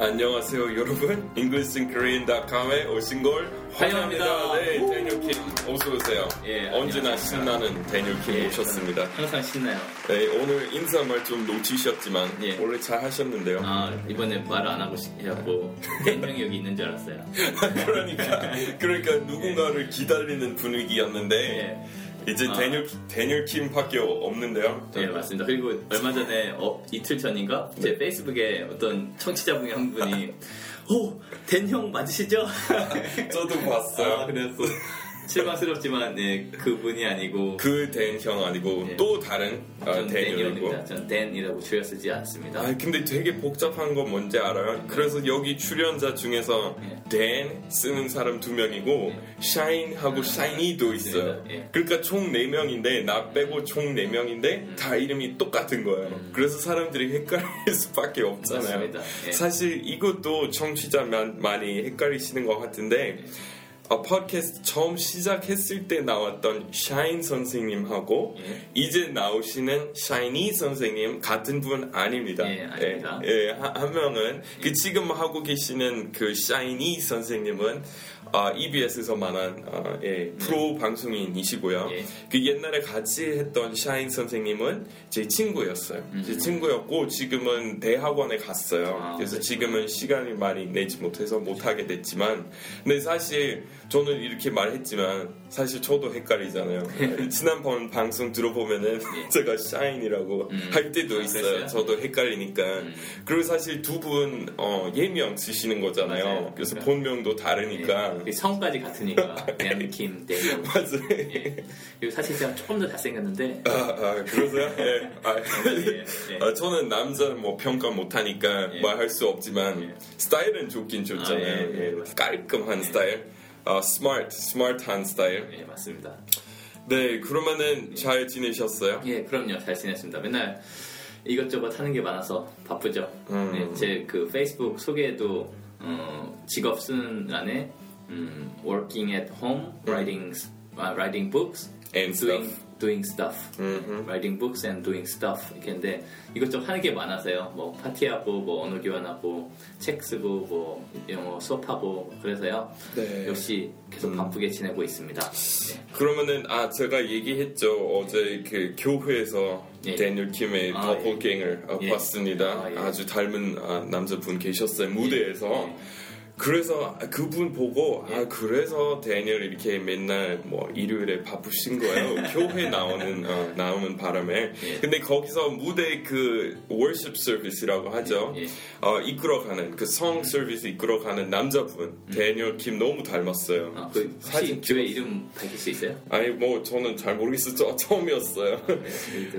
안녕하세요 여러분 EnglishinKorean.com에 오신 걸 환영합니다. 네 데니얼 킴 어서 오세요 예, 언제나. 신나는 데니얼 킴 예, 오셨습니다 항상 신나요. 네 오늘 인사말 좀 놓치셨지만 예. 원래 잘 하셨는데요 아 이번에 말 안 하고 싶고 대명이 여기 있는 줄 알았어요. 그러니까 그러니까 누군가를 기다리는 분위기였는데 예. 이제 아. 데니얼 데니얼 킴밖에 없는데요 네 맞습니다. 그리고 얼마 전에 어, 이틀 전인가 제 페이스북에 어떤 청취자분이 한 분이 오 댄형 맞으시죠? 저도 봤어요 아, 그래서 실망스럽지만 네 그분이 아니고 그 댄형 아니고 예. 또 다른 아, 전 데니얼이고 댄이었습니다. 전 댄이라고 줄여 쓰지 않습니다. 아 근데 되게 복잡한 건 뭔지 알아요? 그래서 여기 출연자 중에서 예. 댄 쓰는 사람 두 명이고 샤인하고 샤이니도 있어요. 예. 그러니까 총 네 명인데 나 빼고 총 네 명인데 다 이름이 똑같은 거예요. 그래서 사람들이 헷갈릴 수밖에 없잖아요. 예. 사실 이것도 청취자 만- 많이 헷갈리시는 것 같은데 어, 팟캐스트 처음 시작했을 때 나왔던 샤인 선생님하고 예. 이제 나오시는 샤이니 선생님 같은 분 아닙니다. 예, 아닙니다. 예, 예, 한, 한 명은 그 지금 하고 계시는 그 샤이니 선생님은 어, EBS에서 만한 어, 예, 프로 방송인이시고요. 예. 그 옛날에 같이 했던 샤인 선생님은 제 친구였어요. 제 친구였고 지금은 대학원에 갔어요. 음. 아, 그래서 그렇구나. 지금은 시간을 많이 내지 못해서 못 하게 됐지만 근데 사실 저는 이렇게 말했지만 사실 저도 헷갈리잖아요. 지난번 방송 들어보면은 제가 샤인이라고 예. 음. 할 때도 아, 있어요. 저도 헷갈리니까. 음. 그리고 사실 두분 어, 예명 쓰시는 거잖아요. 맞아요. 그래서 그러니까. 본명도 다르니까. 예. 성까지 같으니까 댄킴 댄. 맞아요. 예. 그리고 사실 제가 조금 더 잘생겼는데 아, 아, 그러세요? 예. 아, 예, 예. 아, 저는 남자 뭐 평가 못하니까 예. 말할 수 없지만 예. 스타일은 좋긴 좋잖아요. 아, 예. 깔끔한 스타일, 아, 스마트, 스마트한 스타일. 예 맞습니다. 네, 그러면은 잘 지내셨어요? 예 그럼요 잘 지냈습니다. 맨날 이것저것 하는 게 많아서 바쁘죠. 음. 네, 제그 페이스북 소개에도 어, 직업 쓰는 안에 음, working at home, writing 아, writing books, And doing stuff. doing stuff. 음흠. writing books and doing stuff 이렇게 했는데 이것저것 하는 게 많아서요. 뭐 파티하고 뭐 언어 교환하고 책 쓰고 뭐 영어 수업하고 그래서요. 네. 역시 계속 음. 바쁘게 지내고 있습니다. 네. 그러면은 아 제가 얘기했죠 어제 그 교회에서 예. 데니얼 킴의 아, 더블갱을 어, 예. 봤습니다. 아, 예. 아주 닮은 아, 남자분 계셨어요 무대에서. 예. 그래서 그분 보고 아 그래서 데니얼 이렇게 맨날 뭐 일요일에 바쁘신 거예요? 교회 나오는 어, 나오는 바람에. 예. 근데 거기서 무대 그 worship service라고 하죠. 예. 어, 이끌어가는 그 성 서비스 이끌어가는 남자분 데니얼 킴 너무 닮았어요. 아, 그 사진 교회 이름 밝힐 수 있어요? 아니 뭐 저는 잘 모르겠어요. 저 처음이었어요.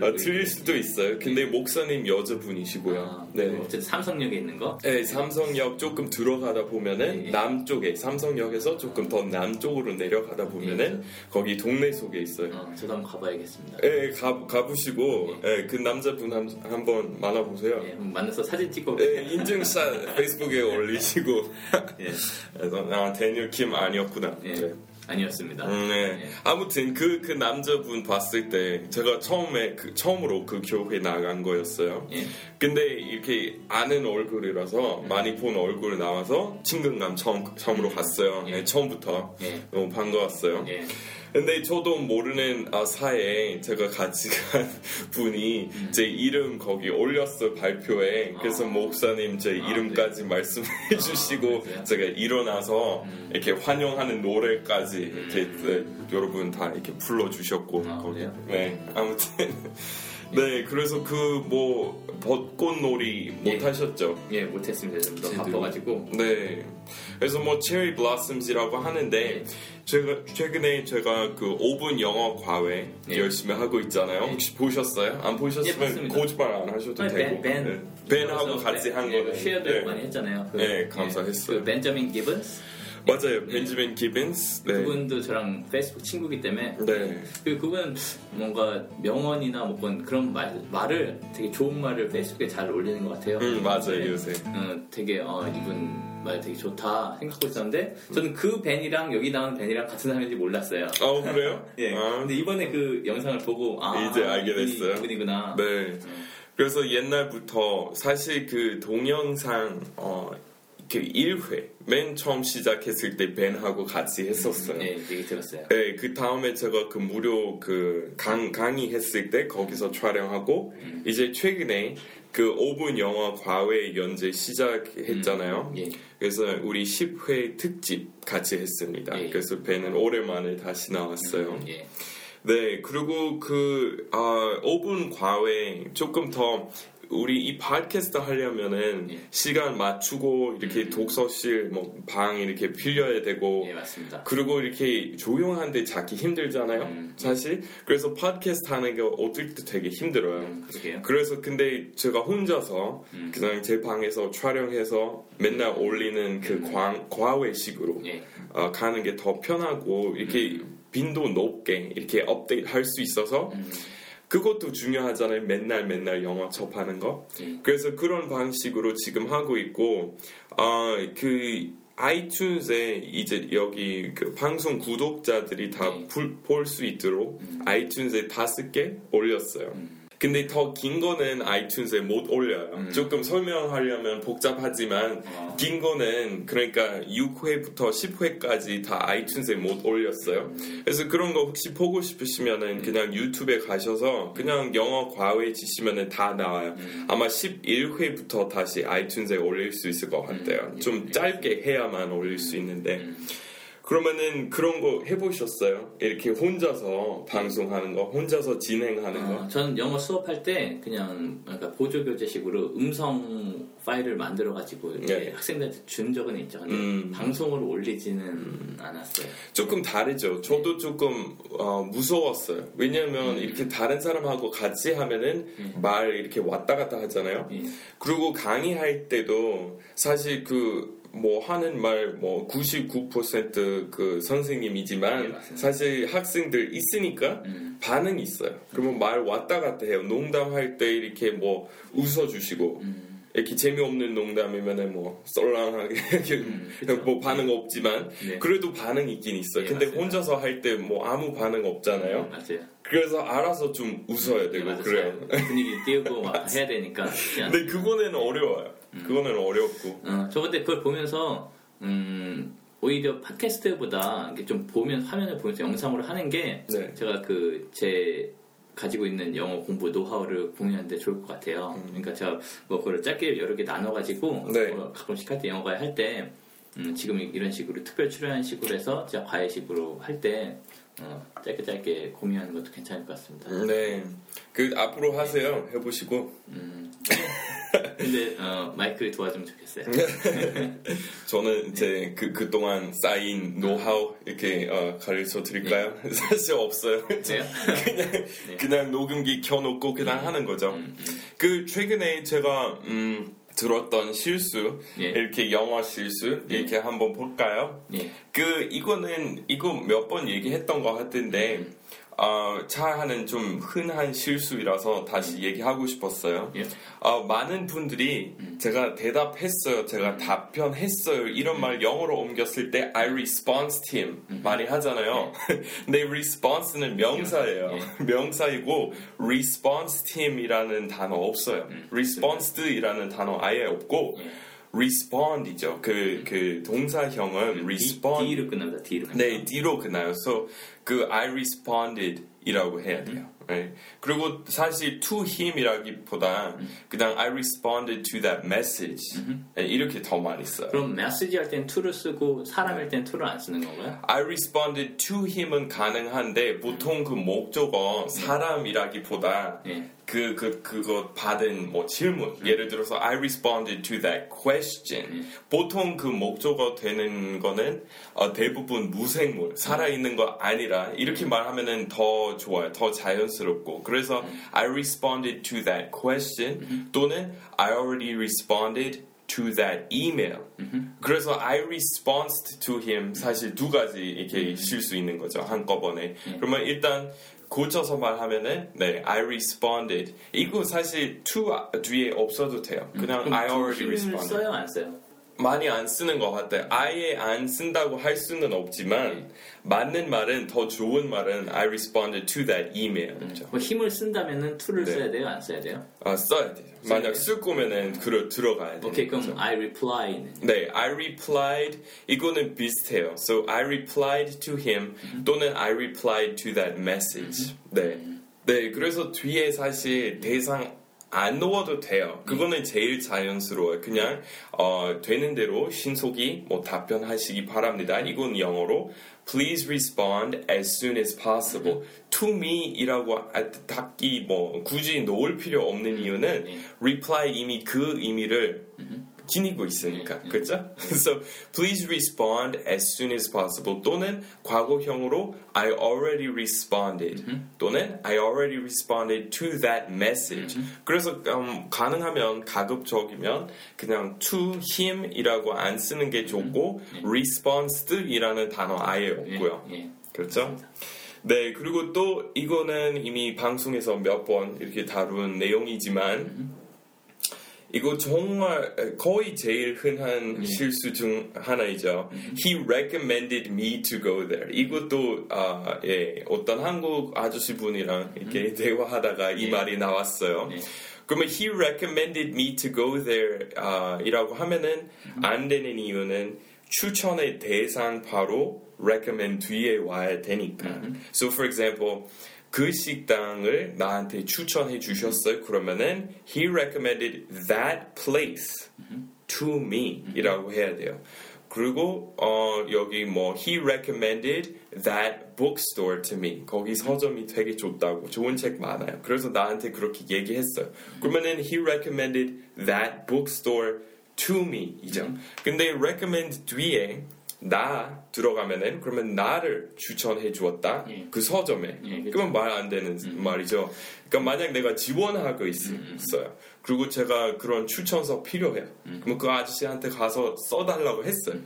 아, 틀릴 수도 있어요. 근데 목사님 여자분이시고요. 아, 네. 어쨌든 삼성역에 있는 거. 네, 삼성역 조금 들어가다 보면 은 예, 예. 남쪽에 삼성역에서 조금 더 남쪽으로 내려가다 보면은 거기 동네 속에 있어요. 어, 저도 한번 가봐야겠습니다. 예, 가 가보시고 예, 그 남자분 한, 한번 만나보세요. 예, 만나서 사진 찍고. 예, 인증샷 페이스북에 올리시고 예. 그래서 아 데니얼 킴 아니었구나. 예. 네. 아니었습니다. 음, 네. 예. 아무튼 그 그 남자분 봤을 때 제가 처음에 그 처음으로 그 교회 나간 거였어요. 예. 근데 이렇게 아는 얼굴이라서 많이 본 얼굴 나와서 친근감 처음 처음으로 갔어요. 예. 네, 처음부터 예. 너무 반가웠어요. 예. 근데 저도 모르는 아, 사이에 제가 같이 간 분이 제 이름 거기 올렸어 발표에 그래서 아. 목사님 제 아, 이름까지 말씀해 주시고 그래요? 제가 일어나서 음. 이렇게 환영하는 노래까지 이렇게 네, 여러분 다 이렇게 불러 주셨고 아, 거기? 네 아무튼 네 그래서 그 뭐 벚꽃놀이 못 예. 하셨죠? 예, 못했습니다. 좀 더. 바빠가지고. 네. 그래서 뭐 체리 블라썸즈라고 하는데 제가 최근에 제가 그 5분 영어 과외 예. 열심히 하고 있잖아요. 예. 혹시 보셨어요? 안 예, 보셨으면 봤습니다. 거짓말 안 하셔도 아니, 되고. 벤, 벤. 네. 그래서 같이 벤, 한 예, 거는 쉐어도 네. 많이 했잖아요. 그, 네, 감사했어요. 그 벤저민 기븐스 맞아요. 벤지민 기빈스. 네. 그분도 저랑 페이스북 친구기 때문에 네. 그 그분 뭔가 명언이나 뭐 그런 말 말을 되게 좋은 말을 페이스북에 잘 올리는 것 같아요. 음, 맞아요. 네. 요새. 어, 되게 어, 이분 말 되게 좋다 생각하고 있었는데 저는 그 벤이랑 여기 나온 벤이랑 같은 사람인지 몰랐어요. 어, 그래요? 예. 아, 근데 이번에 그 영상을 보고 아 이제 알게 됐어요. 이분이구나. 네. 그래서 옛날부터 사실 그 동영상 어, 그 1회 맨 처음 시작했을 때 벤하고 같이 했었어요. 네, 얘기 들었어요. 네, 그 다음에 제가 그 무료 그 강, 강의 했을 때 거기서 촬영하고 음. 이제 최근에 그 5분 영화 과외 연재 시작했잖아요. 예. 그래서 우리 10회 특집 같이 했습니다. 예. 그래서 벤은 오랜만에 다시 나왔어요. 예. 네, 그리고 그 아, 5분 과외 조금 더 우리 이 팟캐스트 하려면은 예. 시간 맞추고 이렇게 독서실 뭐 방 이렇게 빌려야 되고 예, 맞습니다. 그리고 이렇게 조용한데 찾기 힘들잖아요. 음. 사실 그래서 팟캐스트 하는 게 어떨 때 되게 힘들어요. 음. 그래서 근데 제가 혼자서 음. 그냥 제 방에서 촬영해서 맨날 올리는 그 과, 과외식으로 예. 어, 가는 게 더 편하고 이렇게 빈도 높게 이렇게 업데이트 할 수 있어서 음. 그것도 중요하잖아요. 맨날 맨날 영화 접하는 거. 예. 그래서 그런 방식으로 지금 하고 있고 어, 그 아이튠즈에 이제 여기 그 방송 구독자들이 다 네. 볼수 있도록 아이튠즈에 다섯 개 올렸어요. 음. 근데 더 긴 거는 아이튠즈에 못 올려요. 음. 조금 설명하려면 복잡하지만 어. 긴 거는 그러니까 6회부터 10회까지 다 아이튠즈에 못 올렸어요. 그래서 그런 거 혹시 보고 싶으시면은 그냥 유튜브에 가셔서 그냥 영어 과외 치시면은 다 나와요. 아마 11회부터 다시 아이튠즈에 올릴 수 있을 것 같아요. 음. 좀 예. 짧게 해야만 올릴 수 있는데. 음. 그러면은 그런 거 해보셨어요? 이렇게 혼자서 방송하는 거, 혼자서 진행하는 거. 어, 저는 영어 수업할 때 그냥 그러니까 보조 교재식으로 음성 파일을 만들어 가지고 네. 학생들한테 준 적은 있죠. 근데 음. 방송으로 올리지는 않았어요. 조금 다르죠. 저도 조금 어, 무서웠어요. 왜냐하면 이렇게 다른 사람하고 같이 하면은 말 이렇게 왔다 갔다 하잖아요. 예. 그리고 강의할 때도 사실 그 뭐 하는 말 뭐 99%그 선생님이지만 네. 사실 학생들 있으니까 음. 반응이 있어요. 그러면 말 왔다 갔다 해요. 농담할 때 이렇게 뭐 웃어주시고 음. 이렇게 재미없는 농담이면은 뭐 썰랑하게 음. 뭐 반응 없지만 네. 그래도 반응이 있긴 있어요. 네, 근데 맞습니다. 혼자서 할 때 뭐 아무 반응 없잖아요. 맞아요. 그래서 알아서 좀 웃어야 되고 네, 맞아요. 그래요. 분위기 띄우고 막 해야 되니까. 근데 그거는 어려워요. 음. 그거는 어렵고. 어, 저 근데 그걸 보면서 음, 오히려 팟캐스트보다 이렇게 좀 보면 화면을 보면서 영상으로 하는 게 네. 제가 그 제 가지고 있는 영어 공부 노하우를 공유하는데 좋을 것 같아요. 그러니까 제가 뭐 그걸 짧게 여러 개 나눠가지고 네. 뭐 가끔씩 할 때 영어 과외 할때 음, 지금 이런 식으로 특별 출연 식으로 해서 제가 과외식으로 할때 어, 짧게 짧게 공유하는 것도 괜찮을 것 같습니다. 네. 그 앞으로 하세요. 해보시고. 음, 근데 어, 마이크 도와주면 좋겠어요. 저는 이제 그 그동안 쌓인 노하우 이렇게 어, 가르쳐 드릴까요? 사실 없어요. 그냥 그냥 녹음기 켜놓고 그냥 하는 거죠. 그 최근에 제가 음, 들었던 실수 예. 이렇게 영어 실수 이렇게 한번 볼까요? 예. 그 이거는 이거 몇 번 얘기했던 것 같은데 어, 차하는 좀 흔한 실수이라서 다시 얘기하고 싶었어요. 예. 어, 많은 분들이 제가 대답했어요, 제가 답변했어요 이런 말 영어로 옮겼을 때 I response to him 많이 하잖아요. 근데 response는 명사예요. 명사이고 response to him이라는 단어 없어요. responsed이라는 단어 아예 없고 예. respond이죠. 그, 그 동사형은 respond. D로 끝납니다. D로. 네, D로 끝나요. So, 그 I responded 이라고 해야 돼요. 네. 그리고 사실 to him이라기보다 그냥 I responded to that message 네, 이렇게 더 많이 써요. 그럼 메시지 할 땐 to를 쓰고 사람일 땐 to를 안 쓰는 건가요? I responded to him은 가능한데 보통 그 목적어 사람이라기보다 예. 그, 그, 그거 받은 뭐 질문. 예를 들어서, I responded to that question. 보통 그 목적어 되는 거는 어, 대부분 무생물, 살아있는 거 아니라 이렇게 말하면은 더 좋아요. 더 자연스럽고. 그래서 I responded to that question 또는 I already responded to that email. 그래서 I responded to him 사실 두 가지 이렇게 실수 있는 거죠. 한꺼번에. 그러면 일단 고쳐서 말하면은 네, I responded. 이거 사실 to 뒤에 없어도 돼요. 그냥 그럼 I already responded. 써요 안 써요? 많이 안 쓰는 것 같아요. 아예 안 쓴다고 할 수는 없지만 맞는 말은 더 좋은 말은 I responded to that email. 죠뭐 힘을 쓴다면은 to를 네. 써야 돼요, 안 써야 돼요? 아, 써야 돼요. 만약 쓸 거면은 그러 들어가야 돼요. 오케이, 그럼 I reply는 네, I replied 이거는 비슷해요. So I replied to him 또는 I replied to that message. 네, 네. 그래서 뒤에 사실 대상 안 넣어도 돼요. 그거는 제일 자연스러워요. 그냥 어, 되는 대로 신속히 뭐 답변하시기 바랍니다. 이건 영어로 Please respond as soon as possible. To me이라고 아, 답기 뭐 굳이 넣을 필요 없는 이유는 네. reply 이미 그 의미를 지니고 있으니까 그렇죠? So please respond as soon as possible 또는 과거형으로 I already responded 또는 I already responded to that message. 그래서 음, 가능하면 가급적이면 그냥 to him이라고 안 쓰는 게 좋고 responsed이라는 단어 아예 없고요. 예, 예. 그렇죠? 네, 그리고 또 이거는 이미 방송에서 몇 번 이렇게 다룬 내용이지만 이거 정말 거의 제일 흔한 실수 중 하나이죠. He recommended me to go there. 이것도 아, 예, 어떤 한국 아저씨 분이랑 이렇게 대화하다가 이 예. 말이 나왔어요. 네. 그러면 he recommended me to go there 아, 이라고 하면은 안 되는 이유는 추천의 대상 바로 recommend 뒤에 와야 되니까. So for example, 그 식당을 나한테 추천해 주셨어요. 그러면은 he recommended that place to me 이라고 해야 돼요. 그리고 어, 여기 뭐 he recommended that bookstore to me. 거기 서점이 되게 좋다고 좋은 책 많아요. 그래서 나한테 그렇게 얘기했어요. 그러면은 he recommended that bookstore to me 이죠. 근데 recommend 뒤에 나 들어가면은 그러면 나를 추천해 주었다 예. 그 서점에 예. 그러면 말 안 되는 말이죠. 그러니까 만약 내가 지원하고 있, 어요 그리고 제가 그런 추천서 필요해요. 그럼 그 아저씨한테 가서 써달라고 했어요.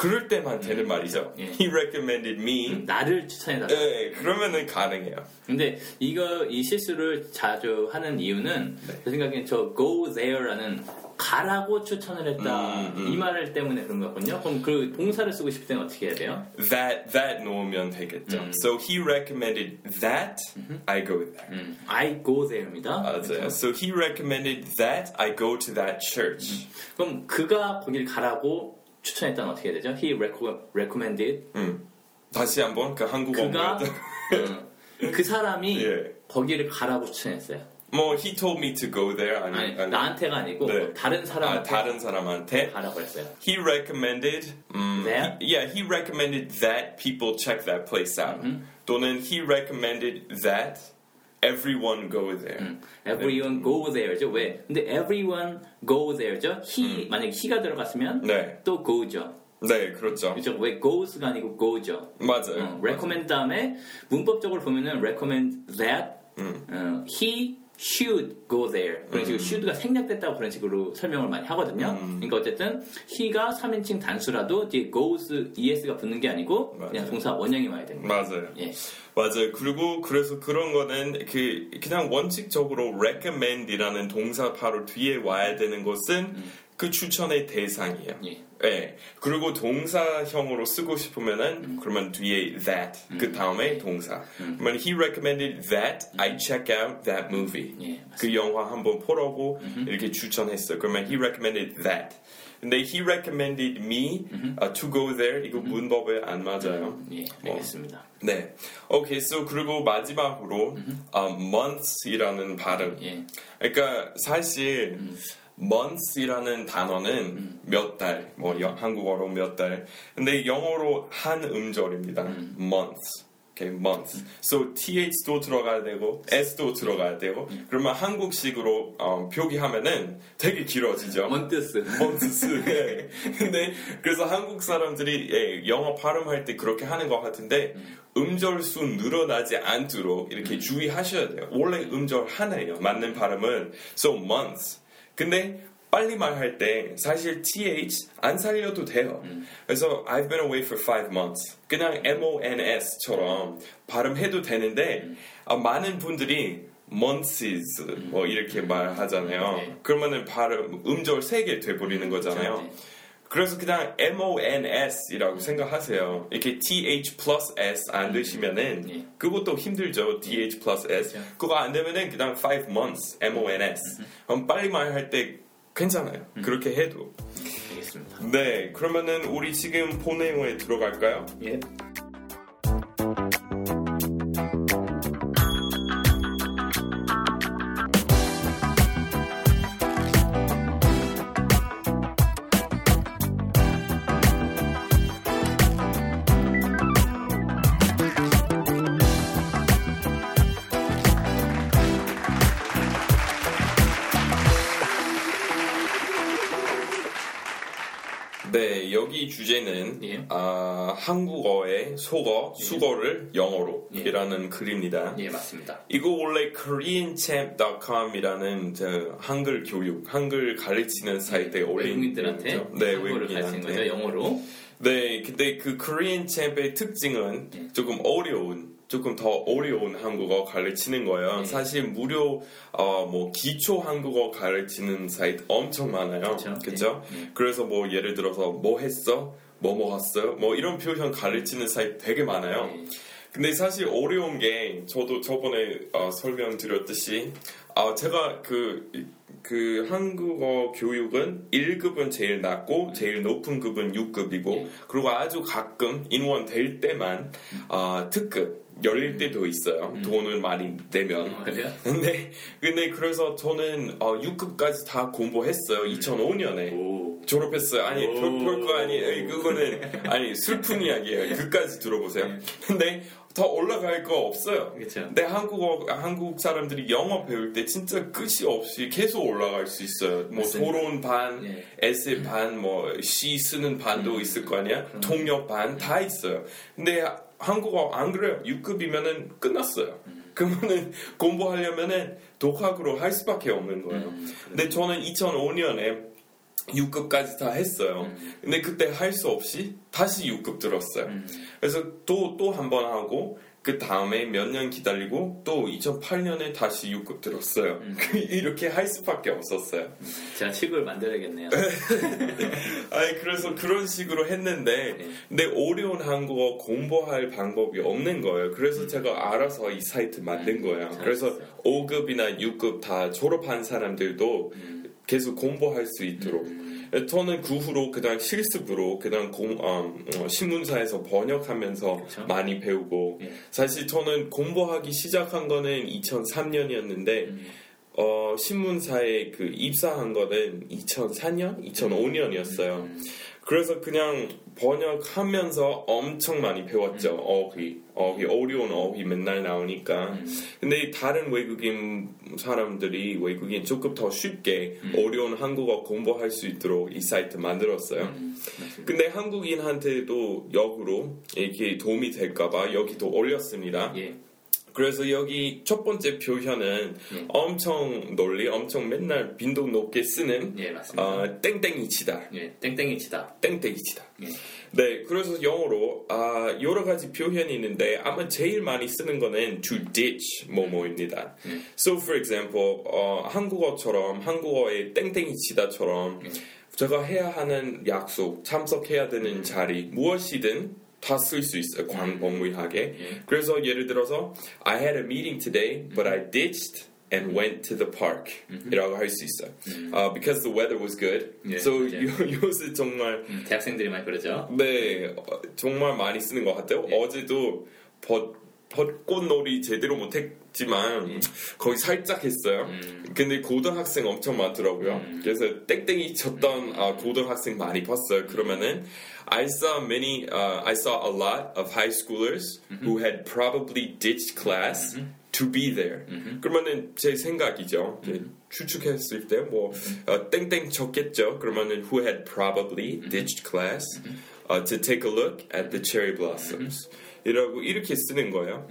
그럴 때만 되는 말이죠. 예. He recommended me. 나를 추천해달라. 네, 그러면은 가능해요. 근데 이거 이 실수를 자주 하는 이유는 네. 제 생각엔 저 go there라는 가라고 추천을 했다 음, 음. 이말 때문에 그런 거거든요. 그럼 그 동사를 쓰고 싶을 때는 어떻게 해야 돼요? That that 놓으면 되겠죠. 음. So he recommended that I go there. 음, I go there입니다. 맞아요. So he recommended that I go to that church. 그럼 그가 거길 가라고 추천했다는 어떻게 해야 되죠? He reco- recommended 음. 다시 한번 그 한국어 그가 뭐였죠? 음, 그 사람이 예. 거기를 가라고 추천했어요. 뭐 he told me to go there 아니, 아니, 아니. 나한테가 아니고 네. 다른 아, 사람한테 다른 사람한테 가라고 했어요. he recommended 음, That? he- yeah he recommended that people check that place out 또는 he recommended that everyone go there Everyone go there죠. 왜? 근데 everyone go there죠. He 만약 he가 들어갔으면 네, 또 go죠. 네 그렇죠 그죠? 왜 goes가 아니고 go죠. 맞아요 어, recommend 다음에 문법적으로 보면은 recommend that 음. 어, he should go there 그런 식으로 should가 생략됐다고 그런 식으로 설명을 많이 하거든요. 음. 그러니까 어쨌든 he가 3인칭 단수라도 뒤에 goes es가 붙는 게 아니고 그냥 맞아요. 동사 원형이 와야 거예요. 맞아요 예. 맞아요. 그리고 그래서 그런 거는 그 그냥 원칙적으로 recommend이라는 동사 바로 뒤에 와야 되는 것은 그 추천의 대상이에요. 예. 네. 그리고 동사형으로 쓰고 싶으면은 그러면 뒤에 that 그 다음에 동사. 그러면 he recommended that I check out that movie. 예, 그 영화 한번 보라고 이렇게 추천했어요. 그러면 he recommended that. 근데 he recommended me uh, to go there. 이거 문법에 안 맞아요. 예, 뭐. 알겠습니다. 네. 오케이. So 그리고 마지막으로 uh, months이라는 발음. 예. 그러니까 사실 months이라는 단어는 몇 달, 뭐 여- 한국어로 몇 달. 근데 영어로 한 음절입니다. months. 오케이, months. So th도 들어가야 되고 s도 들어가야 되고. 그러면 한국식으로 어, 표기하면은 되게 길어지죠. months. months. 예. 근데 그래서 한국 사람들이 예, 영어 발음할 때 그렇게 하는 것 같은데 음절 수 늘어나지 않도록 이렇게 주의하셔야 돼요. 원래 음절 하나예요. 맞는 발음은 so months. 근데 빨리 말할 때 사실 th 안 살려도 돼요. 그래서 I've been away for five months. 그냥 mons처럼 발음해도 되는데 아, 많은 분들이 months 뭐 이렇게 말하잖아요. 네. 그러면은 발음 음절 세 개 돼버리는 거잖아요. 네. 그래서 그냥 MONS이라고 생각하세요. 이렇게 TH plus S 안 되시면은 예. 그것도 힘들죠. TH plus S. 그렇죠. 그거 안 되면은 그냥 5 months MONS. 그럼 빨리 말할 때 괜찮아요. 그렇게 해도. 알겠습니다. 네, 그러면은 우리 지금 본 내용에 들어갈까요? 예. 주제는 예. 아, 한국어의 속어, 수거를 영어로 예. 이라는 글입니다. 예, 맞습니다. 이거 원래 koreanchamp.com이라는 저 한글 교육, 한글 가르치는 사이트에 올린 외국인들한테 거죠. 네, 가르치는 거죠, 외국인한테. 영어로. 네, 근데 그 Korean Champ의 특징은 예. 조금 어려운, 조금 더 어려운 한국어 가르치는 거예요. 예. 사실 무료 어, 뭐 기초 한국어 가르치는 사이트 엄청 많아요. 예. 예. 그래서 뭐 예를 들어서 뭐 했어? 뭐 먹었어? 뭐 이런 표현 가르치는 사이트 되게 많아요. 예. 근데 사실 어려운 게 저도 저번에 어, 설명드렸듯이 아 제가 그, 그 한국어 교육은 1급은 제일 낮고 제일 높은 급은 6급이고 예. 그리고 아주 가끔 인원 될 때만 아, 특급 열릴 때도 있어요. 돈을 많이 내면. 어, 그래요? 근데 근데 그래서 저는 어, 6급까지 다 공부했어요. 2005년에. 오. 졸업했어요. 아니. 별, 별거 아니 에이, 그거는 아니 슬픈 이야기예요. 그까지 들어보세요. 네. 근데 더 올라갈 거 없어요. 그렇죠. 근데 한국어 한국 사람들이 영어 배울 때 진짜 끝이 없이 계속 올라갈 수 있어요. 뭐. 토론 반, 예. 에세 반, 뭐 시 쓰는 반도 음. 있을 거 아니야. 통역 반 다 있어요. 근데 한국어 안 그래요. 6급이면은 끝났어요. 음. 그러면은 공부하려면은 독학으로 할 수밖에 없는 거예요. 음, 근데 저는 2005년에 6급까지 다 했어요. 음. 근데 그때 할 수 없이 다시 6급 들었어요. 음. 그래서 또 또 한 번 하고 그 다음에 몇 년 기다리고 또 2008년에 다시 6급 들었어요. 음. 이렇게 할 수밖에 없었어요. 제가 책을 만들어야겠네요. 아니 그래서 그런 식으로 했는데 네. 근데 어려운 한국어 공부할 방법이 없는 거예요. 그래서 제가 알아서 이 사이트 만든 거예요. 음. 그래서 5급이나 6급 다 졸업한 사람들도 음. 계속 공부할 수 있도록 저는 그 후로 그냥 실습으로 그냥 공, 어, 어, 신문사에서 번역하면서 그쵸. 많이 배우고 예. 사실 저는 공부하기 시작한 거는 2003년이었는데 음. 어, 신문사에 그 입사한 거는 2004년, 2005년이었어요. 음. 그래서 그냥 번역하면서 엄청 많이 배웠죠. 어휘, 어휘 어려운 어휘 맨날 나오니까. 음. 근데 다른 외국인 사람들이 외국인 조금 더 쉽게 음. 어려운 한국어 공부할 수 있도록 이 사이트 만들었어요. 음. 근데 한국인한테도 역으로 이렇게 도움이 될까봐 여기도 올렸습니다. 예. 그래서 여기 첫 번째 표현은 예. 엄청 널리, 엄청 맨날 빈도 높게 쓰는 예. 어, 땡땡이 치다. 예, 땡땡이 치다. 땡땡이 치다. 예. 네, 그래서 영어로 아, 여러 가지 표현이 있는데 아마 제일 많이 쓰는 거는 to ditch 뭐뭐입니다. 음. So for example, 어, 한국어처럼 한국어의 땡땡이 치다처럼 음. 제가 해야 하는 약속, 참석해야 되는 자리 무엇이든 다 쓸 수 있어요. 광범위하게. 예. 그래서 예를 들어서 I had a meeting today, but I ditched and went to the park. 이라고 할 수 있어요. 아, because the weather was good. 예, so 맞아요. 요, 요새 정말 음, 대학생들이 많이 그러죠. 네, 어, 정말 많이 쓰는 것 같아요. 예. 어제도 벚, 벚꽃놀이 제대로 못했 지만 예. 거의 살짝 했어요. 음. 근데 고등학생 엄청 많더라고요. 음. 그래서 땡땡이 쳤던 아, 고등학생 많이 봤어요. 그러면은 I saw many, uh, I saw a lot of high schoolers who had probably ditched class to be there. 그러면은 제 생각이죠. 추측했을 때뭐 땡땡 쳤겠죠. 그러면은 who had probably ditched class uh, to take a look at the cherry blossoms. 이라고 이렇게 쓰는 거예요.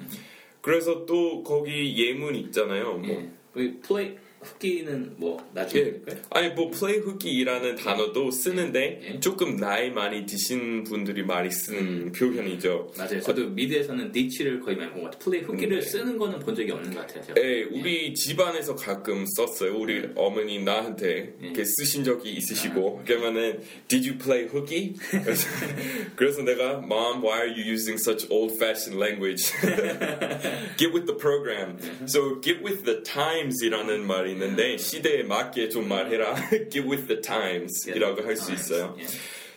그래서 또 거기 예문 있잖아요. 뭐 예. Play 후기는 뭐 나중에 예. 아니 뭐 플레이 흑기라는 단어도 쓰는데 예. 조금 나이 많이 드신 분들이 많이 쓰는 표현이죠. 맞아요. 저도 미드에서는 디치를 거의 많이 본 것 같아요. 플레이 후기를 네. 쓰는 거는 본 적이 없는 것 같아요. 제가. 예, 우리 집안에서 가끔 썼어요. 우리 어머니 나한테 예. 이렇게 쓰신 적이 아. 있으시고 그러면은 Did you play hooky? 그래서, 그래서 내가 Mom, why are you using such old-fashioned language? get with the program. So get with the times이라는 말이 있는데 시대에 맞게 좀 말해라. get with the times이라고 할 수 있어요. 예.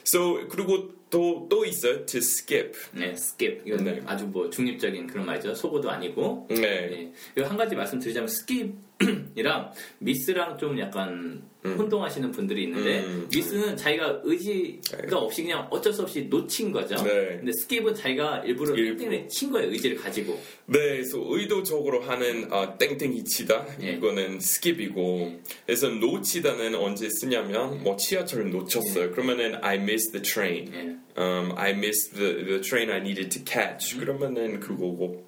So 그리고 또 또 있어요. To skip. 네, skip. 이건 네. 아주 뭐 중립적인 그런 말이죠. 속어도 아니고. 네. 네. 한 가지 말씀드리자면 skip이랑 미스랑 좀 약간 혼동하시는 분들이 있는데 음. 미스는 자기가 의지가 없이 그냥 어쩔 수 없이 놓친 거죠. 네. 근데 skip은 자기가 일부러 일부. 땡땡을 친 거예요. 의지를 가지고. 네, 그래서 의도적으로 하는 아, 땡땡이 치다 예. 이거는 스킵이고 그래서 놓치다는 언제 쓰냐면 뭐 지하철을 놓쳤어요. 그러면은 I missed the train. 예. Um, I missed the, the train I needed to catch. 그러면은 그거고.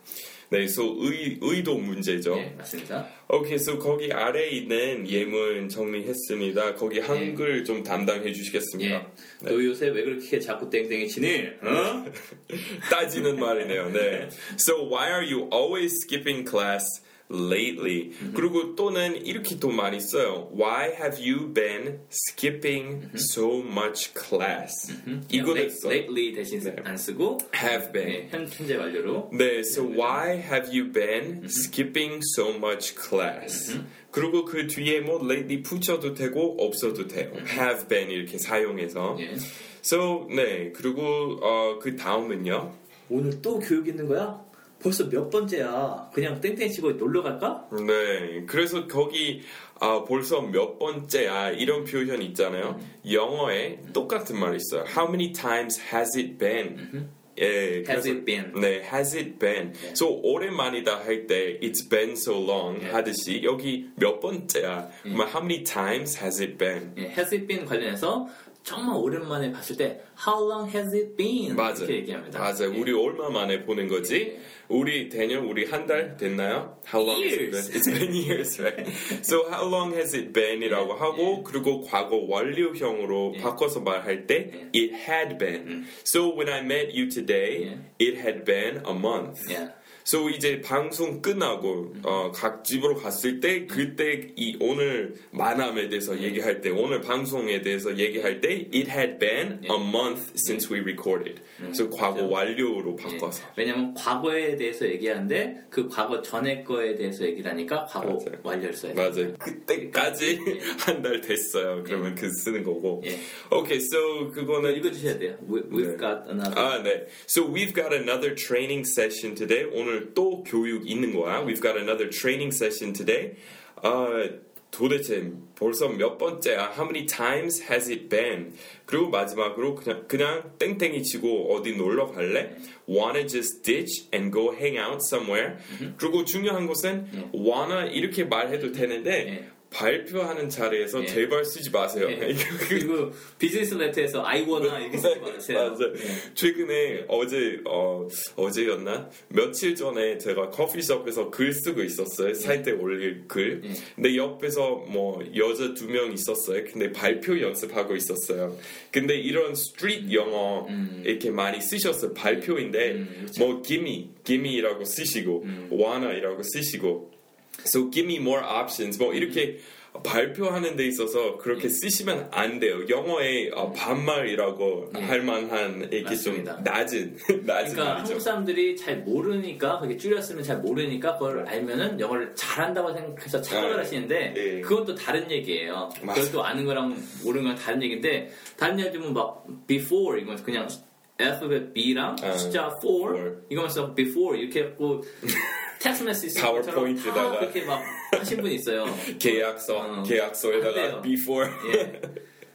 네, 그래서 의, 의도 문제죠. 네, 맞습니다. 오케이, 그래서 거기 아래에 있는 예문 정리했습니다. 거기 한글 좀 담당해 주시겠습니까? 예. 너 요새 왜 그렇게 자꾸 땡땡이 치니? 어? 따지는 말이네요. 네. So why are you always skipping class lately? 그리고 또는 이렇게 또 많이 써요. Why have you been skipping so much class? 이거는 late, 써. lately 대신 네. 안 쓰고 have been. 네, 현, 현재 완료로 네, so why have you been skipping so much class? 그리고 그 뒤에 뭐 lately 붙여도 되고 없어도 돼요. have been 이렇게 사용해서. 예. So 네, 그리고 어, 그 다음은요. 오늘 또 교육 있는 거야? 벌써 몇 번째야? 그냥 땡땡 치고 놀러 갈까? 네, 그래서 거기 아, 벌써 몇 번째야 이런 표현 있잖아요. 영어에 똑같은 말 있어요. How many times has it been? 예, Has 그래서- it been? 네, has it been? So 오랜만이다 할 때 it's been so long 예. 하듯이 여기 몇 번째야? 그러면 how many times has it been? 예, has it been 관련해서 정말 오랜만에 봤을 때 How long has it been? 맞아요. 이렇게 얘기합니다. 맞아요. 예. 우리 얼마 만에 보는 거지? 예. 우리 대년 우리 한 달 됐나요? How long has it Years. been? It's been years, right? So how long has it been이라고 예. 하고 그리고 과거 완료형으로 예. 바꿔서 말할 때 it had been. So when I met you today, it had been a month. 예. So 이제 방송 끝나고 어, 각 집으로 갔을 때 그때 이 오늘 만남에 대해서 얘기할 때 오늘 방송에 대해서 얘기할 때 it had been a month since we recorded. 그래서 과거 완료로 예. 바꿔서. 왜냐면 과거에 대해서 얘기하는데 그 과거 전에 거에 대해서 얘기를 하니까 과거 맞아요. 완료를 써야 돼요. 맞아요. 그때까지 한 달 됐어요. 그러면 그 쓰는 거고. 예. Okay, so 그거는 읽어주셔야 돼요. We, we've 네. got another. 아, 네. So we've got another training session today. 오늘 또 교육 있는 거야. We've got another training session today. 아, 도대체 벌써 몇 번째야? How many times has it been? 그리고 마지막으로 그냥 그냥 땡땡이 치고 어디 놀러 갈래? Wanna just ditch and go hang out somewhere? 그리고 중요한 것은 wanna 이렇게 말해도 되는데 예. 발표하는 자리에서 예. 제발 쓰지 마세요. 예. 그리고 비즈니스 레터에서 I wanna 이렇게 쓰지 마세요. 맞아. 최근에 어제 어 어제였나 며칠 전에 제가 커피숍에서 글 쓰고 있었어요. 사이트에 올릴 글. 예. 근데 옆에서 뭐 여자 두 명 있었어요. 근데 발표 연습하고 있었어요. 근데 이런 street 영어 이렇게 많이 쓰셨어요. 발표인데 음, 그렇죠. 뭐 gimme, gimme이라고 쓰시고 wanna이라고 쓰시고 So give me more options. 뭐 이렇게 발표하는 데 있어서 그렇게 쓰시면 안 돼요. 영어의 어, 반말이라고 예. 할 만한 이렇게 맞습니다. 좀 낮은 낮은 그러니까 말이죠. 한국 사람들이 잘 모르니까 그게 줄였으면 잘 모르니까 그걸 알면은 영어를 잘한다고 생각해서 착각을 아, 하시는데 예. 그건 또 다른 얘기예요. 맞아. 그걸 또 아는 거랑 모르는 거랑 다른 얘기인데 다른 들면 막 before 이건 그냥 alphabet B랑 아, 숫자 4 four. 이거만 써 before 이렇게 하고 텍스트 메시지 파워포인트다가. 그렇게 막 하신 분이 있어요. 계약서 어. 안 계약서에다가 before 예.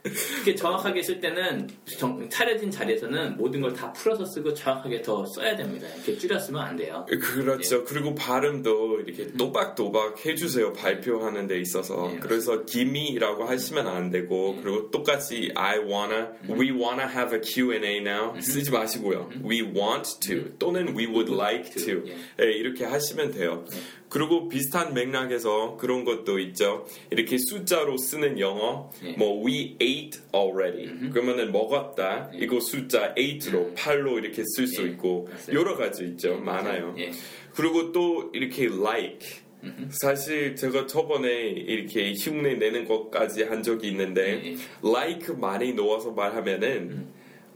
이렇게 정확하게 쓸 때는 정- 차려진 자리에서는 모든 걸 다 풀어서 쓰고 정확하게 더 써야 됩니다. 이렇게 줄였으면 안 돼요. 그렇죠. 그리고 발음도 이렇게 또박또박 해주세요. 발표하는 데 있어서. 예, 그래서 gimmy라고 하시면 안 되고, 그리고 똑같이 I wanna, we wanna have a Q&A now 쓰지 마시고요. We want to 또는 we would like to 예. 예, 이렇게 하시면 돼요. 그리고 비슷한 맥락에서 그런 것도 있죠. 이렇게 숫자로 쓰는 영어, 예. 뭐 we ate already. 그러면은 먹었다. 이거 숫자 8로 8로 이렇게 쓸수 예. 있고 맞아요. 여러 가지 있죠. 많아요. 예. 그리고 또 이렇게 like 사실 제가 저번에 이렇게 흉내 내는 것까지 한 적이 있는데 예, 예. like 많이 넣어서 말하면은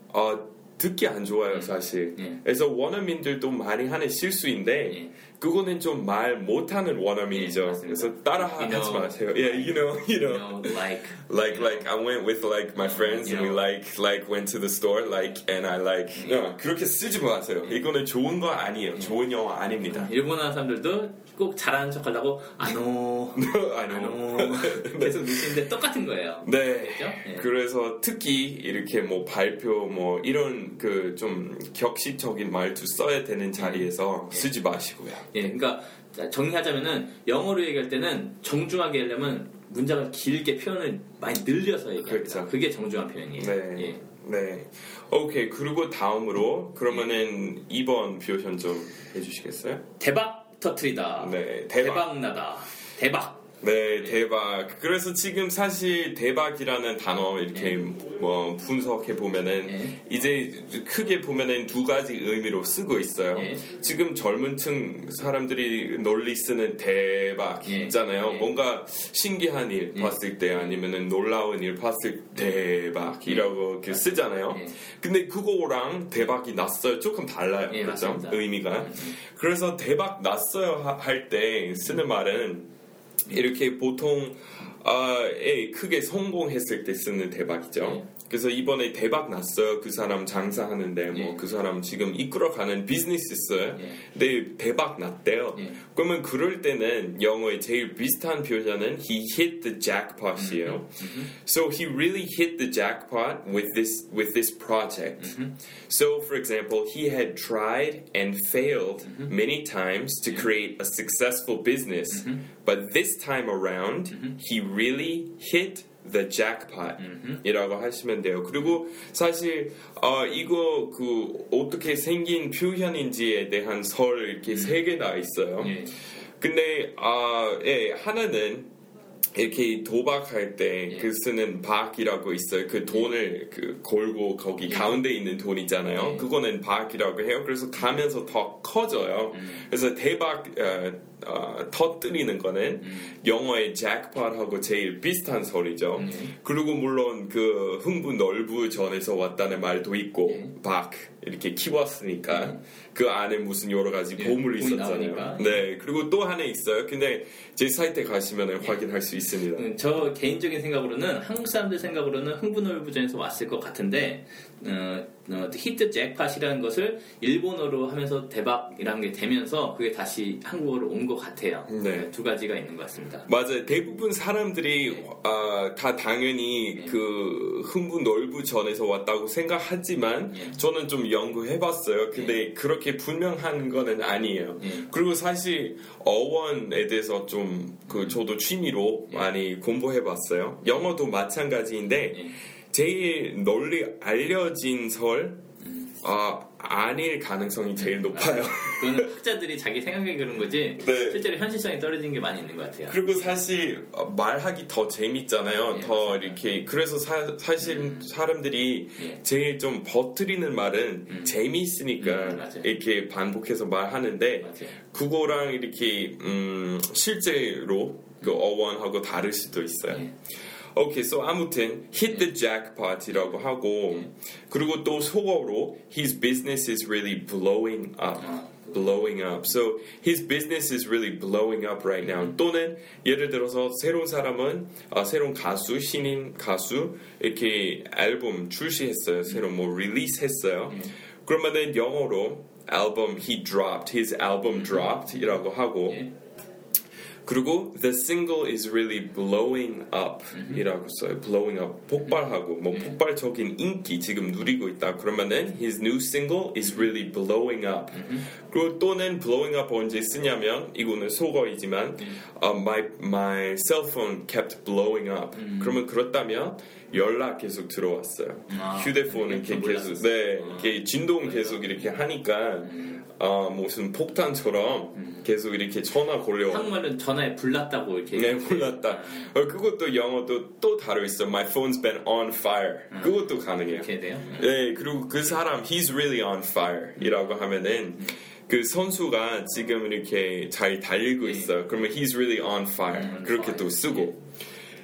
어, 듣기 안 좋아요 사실. 예. 그래서 원어민들도 많이 하는 실수인데 예. 그거는 좀 말 못하는 원어민이죠. 예, 맞습니다. 그래서 따라 You 하지 know. 마세요. Yeah, you know, you know. You know, like Like like I went with like my friends and we Yeah. like like went to the store like and I like 어, 그렇게 쓰지 마세요. 이거는 좋은 거 아니에요. 좋은 영어 아닙니다. 일본어 사람들도 꼭 잘하는 척 하려고 아노 아니요. 아노 계속 넣으시는데 똑같은 거예요. 네. 그죠? 예. 그래서 특히 이렇게 뭐 발표 뭐 이런 그 좀 격식적인 말투 써야 되는 자리에서 쓰지 마시고요. 예, 그러니까 정리하자면은 영어로 얘기할 때는 정중하게 하려면 문장을 길게 표현을 많이 늘려서 얘기합니다. 그렇죠. 그게 정중한 표현이에요. 네. 예. 네. 오케이. 그리고 다음으로 그러면은 2번 표현 좀 해주시겠어요? 대박 터트리다. 네. 대박. 대박 나다. 대박. 네, 대박. 그래서 지금 사실 대박이라는 단어 이렇게 뭐 분석해 보면은 예. 이제 크게 보면은 두 가지 의미로 쓰고 있어요. 예. 지금 젊은 층 사람들이 널리 쓰는 대박 예. 있잖아요. 예. 뭔가 신기한 일 예. 봤을 때 아니면은 놀라운 일 봤을 때 대박이라고 이렇게 쓰잖아요. 예. 근데 그거랑 대박이 났어요. 조금 달라요. 예, 그렇죠? 의미가. 그래서 대박 났어요 할 때 쓰는 말은 이렇게 보통 아, 예, 크게 성공했을 때 쓰는 대박이죠. 예. 그래서 이번에 대박 났어요. 그 사람 장사하는데 뭐 예. 그 사람 지금 이끌어가는 비즈니스 있어요. 예. 근데 대박 났대요. 예. 그러면 그럴 때는 영어의 제일 비슷한 표현은 he hit the jackpot이에요. So he really hit the jackpot with this with this project. So for example, he had tried and failed many times to create a successful business, but this time around he really hit the jackpot 이라고 하시면 돼요. 그리고 사실 어, 이거 그 어떻게 생긴 표현인지에 대한 설 이렇게 세 개 나 있어요. 예. 근데 아, 예, 하나는 이렇게 도박할 때 예. 그 쓰는 박이라고 있어요. 그 돈을 그 걸고 거기 가운데 있는 돈 있잖아요. 예. 그거는 박이라고 해요. 그래서 가면서 더 커져요. 음. 그래서 대박 어, 어, 터뜨리는 거는 음. 영어의 잭팟하고 제일 비슷한 소리죠. 음. 그리고 물론 그 흥부 넓부 전에서 왔다는 말도 있고 예. 박 이렇게 키웠으니까 그 안에 무슨 여러 가지 예, 보물이 있었잖아요. 나오니까. 네, 그리고 또 하나 있어요. 근데 제 사이트에 가시면 확인할 수 있습니다. 음, 저 개인적인 생각으로는 한국 사람들 생각으로는 흥분월부전에서 왔을 것 같은데 어, 어, 히트 잭팟이라는 것을 일본어로 하면서 대박이라는 게 되면서 그게 다시 한국어로 온 것 같아요. 네. 두 가지가 있는 것 같습니다. 맞아요. 대부분 사람들이 아, 다 당연히 예. 그 흥부 넓부 전에서 왔다고 생각하지만 예. 저는 좀 연구해봤어요. 근데 그렇게 분명한 거는 아니에요. 예. 그리고 사실 어원에 대해서 좀 음. 그 저도 취미로 많이 공부해봤어요. 영어도 마찬가지인데 예. 제일 널리 알려진 설 아, 아닐 가능성이 제일 높아요. 그거는 학자들이 자기 생각에 그런 거지 네. 실제로 현실성이 떨어지는 게 많이 있는 것 같아요. 그리고 사실 어, 말하기 더 재밌잖아요. 예, 더 맞습니다. 이렇게 그래서 사, 사실 사람들이 예. 제일 좀 버티는 말은 재미있으니까 음. 이렇게 반복해서 말하는데 맞아요. 그거랑 이렇게 음, 실제로 그 어원하고 다를 수도 있어요. 예. 오케이, so 아무튼 hit the jackpot이라고 하고 예. 그리고 또 속어로 his business is really blowing up. 아. blowing up. So his business is really blowing up right now. 또는 예를 들어서 새로운 사람은 아, 새로운 가수, 신인 가수 이렇게 앨범 출시했어요. 새로운 뭐 릴리스했어요. 그러면은 영어로 앨범 he dropped, his album dropped이라고 하고 예. 그리고 the single is really blowing up 이라고 써요. blowing up 폭발하고 뭐 폭발적인 인기 지금 누리고 있다. 그러면은 his new single is really blowing up. 그리고 또는 blowing up 언제 쓰냐면 이거는 속어이지만 uh, my my cell phone kept blowing up. 그러면 그렇다면 연락 계속 들어왔어요. 아, 휴대폰은 이렇게 이렇게 계속 몰랐었어. 네 이렇게 진동 계속 이렇게 하니까 어, 무슨 폭탄처럼 계속 이렇게 전화 걸려와. 한국말은 전화에 불났다고 이렇게. 네, 몰랐다. 어, 그것도 영어도 또 다르 있어. My phone's been on fire. 그것도 가능해요. 이렇게 돼요. 네, 그리고 그 사람 he's really on fire 이라고 하면은 그 선수가 지금 이렇게 잘 달리고 있어요. 그러면 he's really on fire. on 그렇게. 또 쓰고.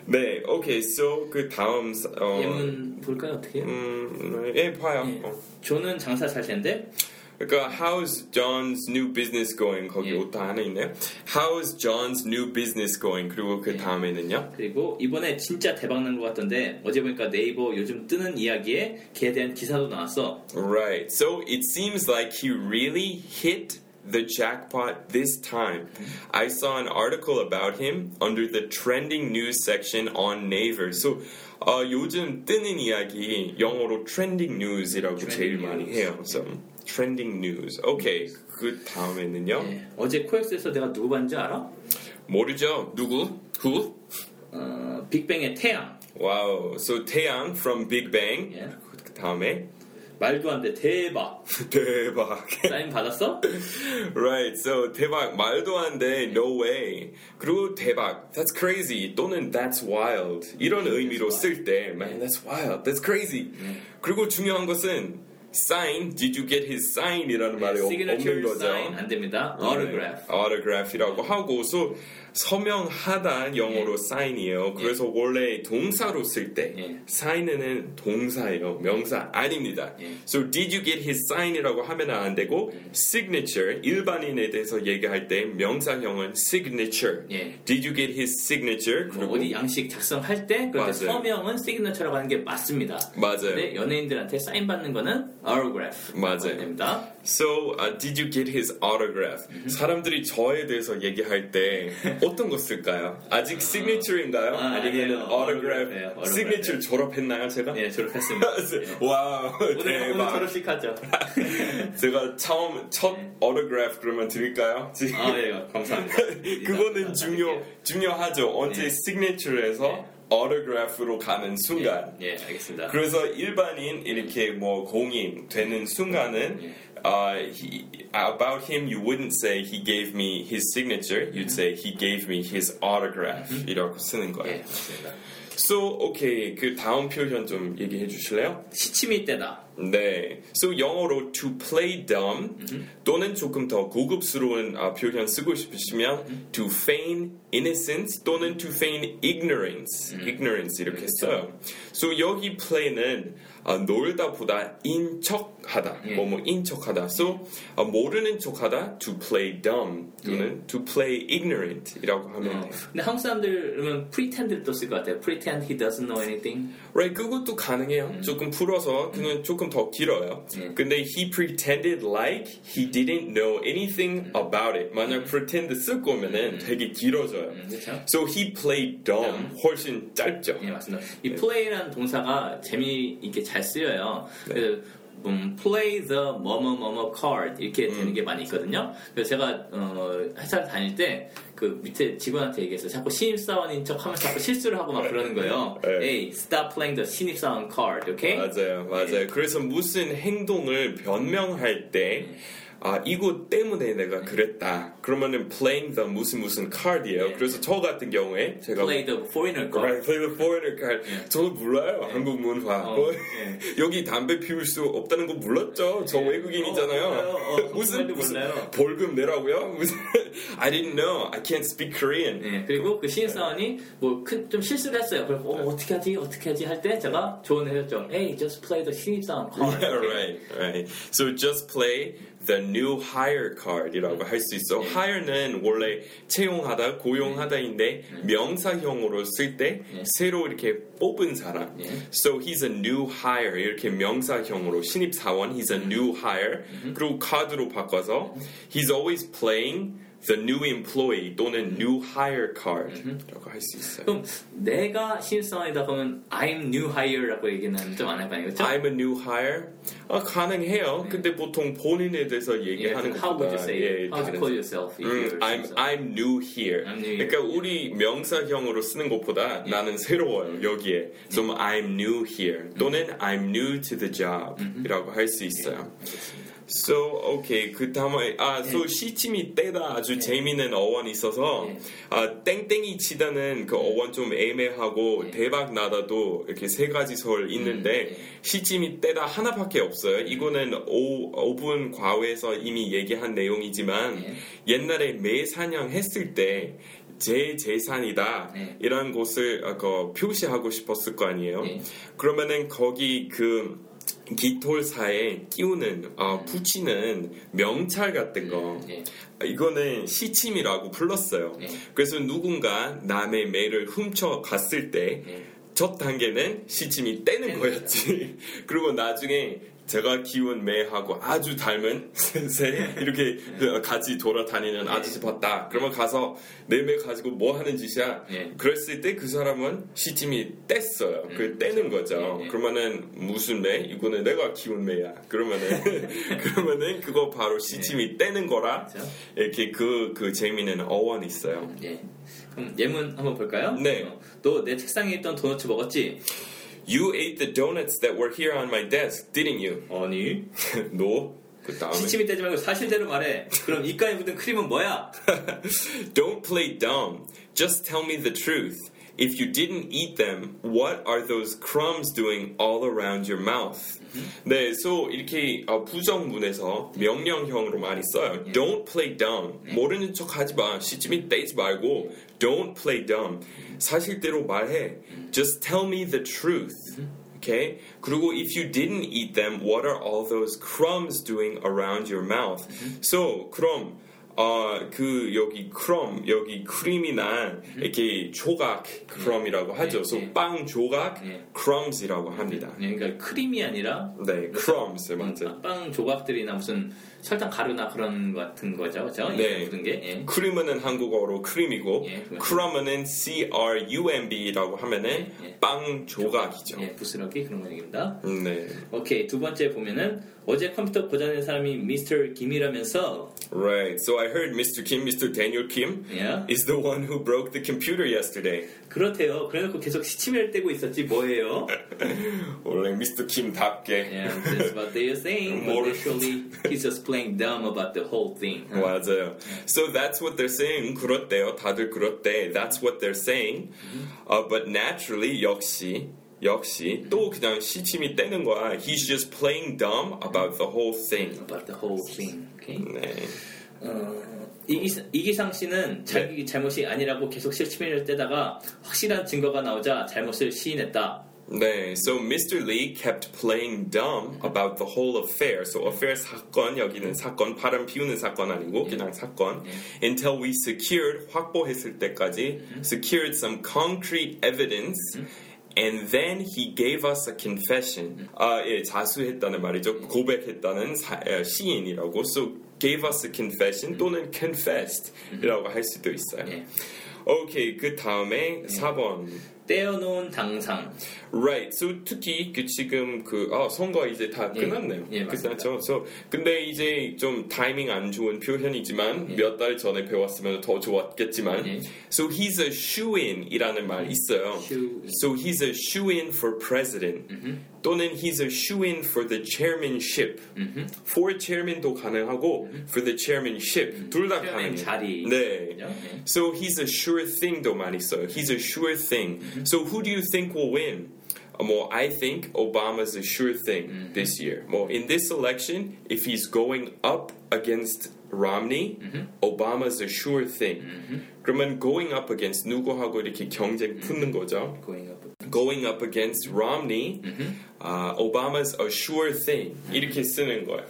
네, 오케이. So 그 다음 사- 어, 예문 볼까요 어떻게? 음, 예, 봐요. 예. 어. 조는 장사 잘 되는데 그러니까 how's John's new business going 거기 예. 오타 하나 있네요. How's John's new business going 그리고 그 다음에는요. 그리고 이번에 진짜 대박 난 것 같던데 어제 보니까 네이버 요즘 뜨는 이야기에 걔에 대한 기사도 나왔어. Right. So it seems like he really hit the jackpot this time. I saw an article about him under the trending news section on Naver. So 어, 요즘 뜨는 이야기 영어로 trending news이라고 제일 Trending 많이 news. 해요. So Trending news. 오케이. 그 다음에는요. 예. 어제 코엑스에서 내가 누구 봤는지 알아? 모르죠. 누구? Who? 어, 빅뱅의 태양. 와우. So 태양 from Big Bang. 예. 그 다음에 말도 안 돼. 대박. 대박. 사인 받았어? right. So 대박 말도 안 돼. No way. 그리고 대박. That's crazy. 또는 that's wild. 이런 의미로 쓸 때, man, that's wild. That's crazy. 그리고 중요한 것은 sign. Did you get his sign이라는 말이 없- 없는 시그니처 거죠. 사인 안 됩니다. autograph. autograph이라고 하고 so 서명하다 영어로 sign이에요. 그래서 원래 동사로 쓸때 예. sign은 동사예요. 명사 아닙니다. 예. So did you get his sign이라고 하면 안 되고 signature 일반인에 대해서 얘기할 때 명사형은 signature. 예. Did you get his signature? 뭐 그리고 어디 양식 작성할 때 맞아요. 서명은 signature라고 하는 게 맞습니다. 맞아요. 근데 연예인들한테 사인 받는 거는 autograph. 맞아요. 됩니다. So, uh, did you get his autograph? 사람들이 저에 대해서 얘기할 때 어떤 거 쓸까요? 아직? 아, 아니면 아니에요. autograph? autograph예요, autograph. signature 졸업했나요, 제가? 예, 졸업했습니다. 와우, 오늘, 오늘 대박. 졸업식 하죠. 제가 처음 첫 autograph 그러면 드릴까요? 지금 아, 예, 감사합니다. 그거는 중요 드릴게요. 중요하죠. 언제 네. signature에서 autograph로 가는 순간. 예, 알겠습니다. 그래서 일반인 이렇게 뭐 공인 되는 순간은 uh, he, about him you wouldn't say he gave me his signature you'd say he gave me his autograph 이라고 쓰는 예, 거예요. 맞습니다. So okay 그 다음 표현 좀 얘기해 주실래요? 시침이 때다. 네. So 영어로 to play dumb 또는 조금 더 고급스러운 아, 표현 쓰고 싶으시면 to feign innocence 또는 to feign ignorance, ignorance 이렇게 써요. So 여기 play는 아, 놀다 보다 인척하다, 예. 뭐뭐 인척하다. So 아, 모르는 척하다 to play dumb 또는 to play ignorant이라고 하면 어, 돼요. 근데 한국 사람들은 pretend를 또 쓸 것 같아요. pretend he doesn't know anything. Right, 그것도 가능해요. 조금 풀어서 그냥 조금 더 길어요. 예. 근데 he pretended like he didn't know anything about it. 만약 pretend 쓸 거면은 되게 길어져요. 그렇죠? So he played dumb. 훨씬 짧죠. 예, 맞습니다. 이 play라는 동사가 재미있게 잘 쓰여요. 그래서 음, play the 뭐뭐 뭐뭐 card 이렇게 되는 게 많이 있거든요. 그래서 제가 어, 회사 다닐 때 그 밑에 직원한테 얘기해서 자꾸 신입사원인 척 하면서 자꾸 실수를 하고 막 그러는 거예요. 네. Hey, stop playing the 신입사원 card, okay? 맞아요, 맞아요. 그래서 무슨 행동을 변명할 때 아, 이거 때문에 내가 그랬다. 그러면은 playing the 무슨 무슨 card이에요. 예. 그래서 저 같은 경우에 제가 Play the foreigner card. Right, play the foreigner card. 저도 몰라요, 한국 문화. 어, 뭐, 예. 여기 담배 피울 수 없다는 거 몰랐죠? 저 외국인이잖아요. 어. 어, 무슨, 무슨 몰라요. 벌금 내라고요? 무슨, I didn't know. I can't speak Korean. 예, 그리고 그 신입사원이 뭐좀 실수를 했어요. 그래서 어, 어떻게 하지? 어떻게 하지? 할 때 제가 조언을 해줬죠. Hey, just play the 신입사원 card. Yeah, right, right. So just play the new hire card이라고 할 수 있어. hire는 원래 채용하다, 고용하다인데 명사형으로 쓸때 예. 새로 이렇게 뽑은 사람. 예. So he's a new hire 이렇게 명사형으로 신입 사원 he's a new hire. 그리고 카드로 바꿔서 he's always playing the new employee 또는 new hire card라고 할 수 있어요. 그럼 내가 신입사원이다 그러면 I'm new hire라고 얘기는 좀 안 해봐요, 그렇죠? I'm a new hire. 아, 가능해요. 근데 보통 본인에 대해서 예, 얘기하는 how would you 것보다 say? 예? How to 다른- call yourself? 음, I'm? I'm new here. I'm new here. 그러니까 우리 명사형으로 쓰는 것보다 나는 새로워요 여기에. 좀 I'm new here 또는 I'm new to the job이라고 할 수 있어요. So okay 그 다음에 아 so 시침이 떼다 아주 재미있는 어원이 있어서 네. 아 땡땡이 치다는 그 어원 좀 애매하고 네. 대박 나다도 이렇게 세 가지 설 있는데 네. 시침이 떼다 하나밖에 없어요. 이거는 오 5분 과외에서 이미 얘기한 내용이지만 네. 옛날에 매 사냥했을 때 제 재산이다 네. 이런 것을 어, 그 표시하고 싶었을 거 아니에요. 네. 그러면은 거기 그 깃털사에 끼우는 어, 붙이는 명찰 같은 거 네. 이거는 시침이라고 불렀어요. 네. 그래서 누군가 남의 매를 훔쳐 갔을 때 네. 첫 단계는 시침이 떼는 거였지. 그리고 나중에 제가 키운 매하고 아주 닮은 새 이렇게 네. 같이 돌아다니는 아저씨 봤다. 그러면 가서 내 매 가지고 뭐 하는 짓이야? 네. 그랬을 때 그 사람은 시침이 뗐어요. 그 음, 떼는. 거죠. 네, 네. 그러면은 무슨 매? 이거는 내가 키운 매야. 그러면은 그러면은 그거 바로 시침이 떼는 거라 네. 이렇게 그그 재미있는 어원이 있어요. 예. 그럼 예문 한번 볼까요? 네. 너내 책상에 있던 도넛 먹었지? You ate the donuts that were here on my desk, didn't you? 아니. no. 그 다음에 시침이 떼지 말고 사실대로 말해. 그럼 입가에 묻은 크림은 뭐야? Don't play dumb. Just tell me the truth. If you didn't eat them, what are those crumbs doing all around your mouth? 네, so 이렇게 어, 부정문에서 명령형으로 많이 써요. Don't play dumb. 모르는 척 하지 마. 시침이 떼지 말고 Don't play dumb. 사실대로 말해. Just tell me the truth. Okay? 그리고 if you didn't eat them, what are all those crumbs doing around your mouth? So, 그럼 어, 그 여기 crumb, 여기 크림이나 이렇게 조각 crumb이라고 하죠. 네, so 네. 빵 조각 네. crumbs이라고 합니다. 네, 그러니까 크림이 아니라 네, crumbs 맞아요. 빵 조각들이나 무슨 설탕 가루나 그런 것 같은 거죠, 그렇죠? 네. 묻은 게. 예. 크림은 한국어로 크림이고 예, 그렇죠. crumb은 C R U M B라고 하면은 예, 예. 빵 조각이죠. 예, 부스러기 그런 거 얘기입니다. 네. 오케이 두 번째 보면은 어제 컴퓨터 고장낸 사람이 미스터 김이라면서 Right. So I heard Mr. Kim, Mr. Daniel Kim 야 is the one who broke the computer yesterday. 그렇대요. 그래놓고 계속 시침을 떼고 있었지 뭐예요? 원래 Mr. Kim답게. Yeah, that's what they are saying. But actually, he's just playing dumb about the whole thing. 맞아요. So that's what they're saying. 그렇대요. 다들 그렇대. That's what they're saying. Uh, but naturally 역시 역시 또 그냥 시침이 떼는 거야. He's just playing dumb about the whole thing. About the whole thing. Okay. 네. 어, 이기상, 이기상 씨는 자기 잘못이 아니라고 계속 실치면을 떼다가 확실한 증거가 나오자 잘못을 시인했다. 네, so Mr. Lee kept playing dumb about the whole affair. So affair 사건 여기는 사건 바람 피우는 사건 아니고 그냥 사건. Until we secured 확보했을 때까지 secured some concrete evidence. And then he gave us a confession. 아, 예, 자수했다는 말이죠. 고백했다는 사- 에, 시인이라고. So gave us a confession 또는 confessed이라고 할 수도 있어요. 예. 오케이, 그 다음에 4번. 떼어놓은 당상. Right. So 특히 그 지금 그 아, 선거 이제 다 예. 끝났네요. 예. 그렇죠. So 근데 이제 좀 타이밍 안 좋은 표현이지만 예. 몇달 전에 배웠으면 더 좋았겠지만 예. So he's a shoe-in이라는 말 있어요. shoe-in. So he's a shoe-in for president. 또는 he's a shoe-in for the chairmanship. For chairman도 가능하고 for the chairmanship 둘다 chairman 가능해요. 자리. 네. 네. So he's a sure thing도 많이 써요. He's a sure thing. So who do you think will win? Uh, 뭐 I think Obama's a sure thing this year. 뭐 in this election, if he's going up against Romney, Obama's a sure thing. 그러면 going up against 누구하고 이렇게 경쟁 붙는 거죠. Going up. Going up against Romney, uh, Obama's a sure thing. 이렇게 쓰는 거예요.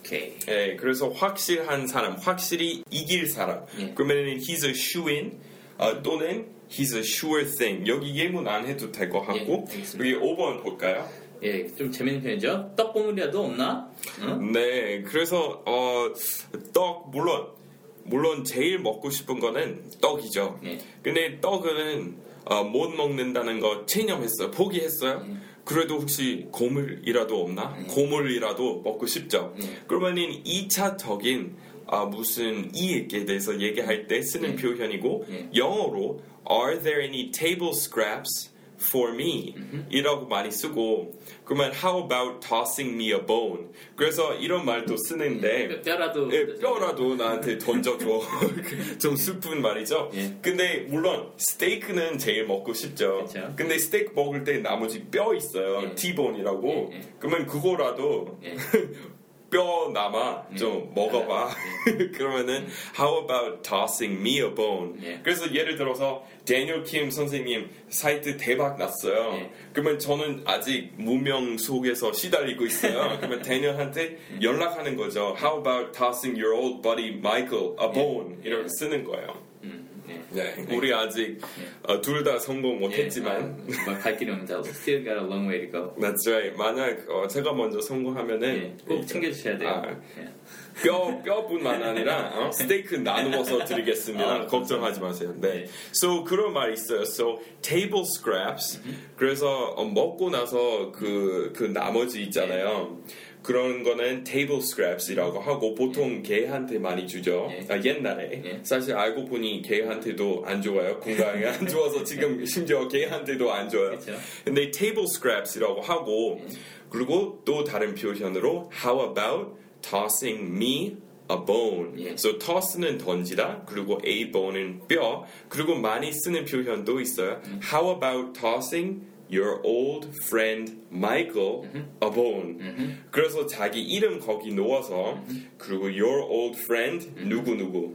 오케이. 예, 그래서 확실한 사람, 확실히 이길 사람. 예. 그러면은 he's a shoe-in 어, 또는 he's a sure thing. 여기 예문 안 해도 될 것 같고 예. 여기 5번 볼까요? 예, 좀 재밌는 표현이죠. 떡고물이라도 없나? 응? 네, 그래서 어, 떡 물론 물론 제일 먹고 싶은 거는 떡이죠. 예. 근데 떡은 어, 못 먹는다는 거 체념했어요. 포기했어요. 그래도 혹시 고물이라도 없나? 고물이라도 먹고 싶죠. 예. 그러면은 2차적인 아, 무슨 이익에 대해서 얘기할 때 쓰는 예. 표현이고 예. 영어로 Are there any table scraps for me? 이라고 많이 쓰고 그러면 How about tossing me a bone? 그래서 이런 말도 쓰는데 뼈라도 예, 뼈라도 나한테 던져줘. 좀 슬픈 말이죠. 예. 근데 물론 스테이크는 제일 먹고 싶죠. 그쵸. 근데 스테이크 먹을 때 나머지 뼈 있어요. 예. 티본이라고. 예, 예. 그러면 그거라도 예. 뼈 남아 좀 먹어봐. 그러면은 How about tossing me a bone? 예. 그래서 예를 들어서 데니얼 킴 선생님 사이트 대박 났어요. 예. 그러면 저는 아직 무명 속에서 시달리고 있어요. 그러면 데니얼한테 연락하는 거죠. How about tossing your old buddy Michael a bone? 이렇게 쓰는 거예요. 음, 예. 네, 우리 아직 어, 둘다 성공 못했지만 예. 아, 갈 길이 먼저 still got a long way to go. That's right. 만약 어, 제가 먼저 성공하면은 예. 꼭 챙겨주셔야 돼요. 아, 예. 뼈 뼈뿐만 아니라 어? 스테이크 나누어서 드리겠습니다. 아, 걱정하지 마세요. 네. 네. So 그런 말 있어요. So table scraps. 그래서 어, 먹고 나서 그그 나머지 있잖아요. 그런 거는 table scraps이라고 하고 보통 개한테 많이 주죠. 예. 아, 옛날에 예. 사실 알고 보니 개한테도 안 좋아요. 건강에 안 좋아서 지금 심지어 개한테도 안 좋아요. 그쵸. 근데 table scraps이라고 하고 그리고 또 다른 표현으로 how about tossing me a bone. 예. So toss는 던지다 그리고 a bone은 뼈 그리고 많이 쓰는 표현도 있어요. How about tossing your old friend Michael a bone. 그래서 자기 이름 거기 넣어서 그리고 your old friend 누구 누구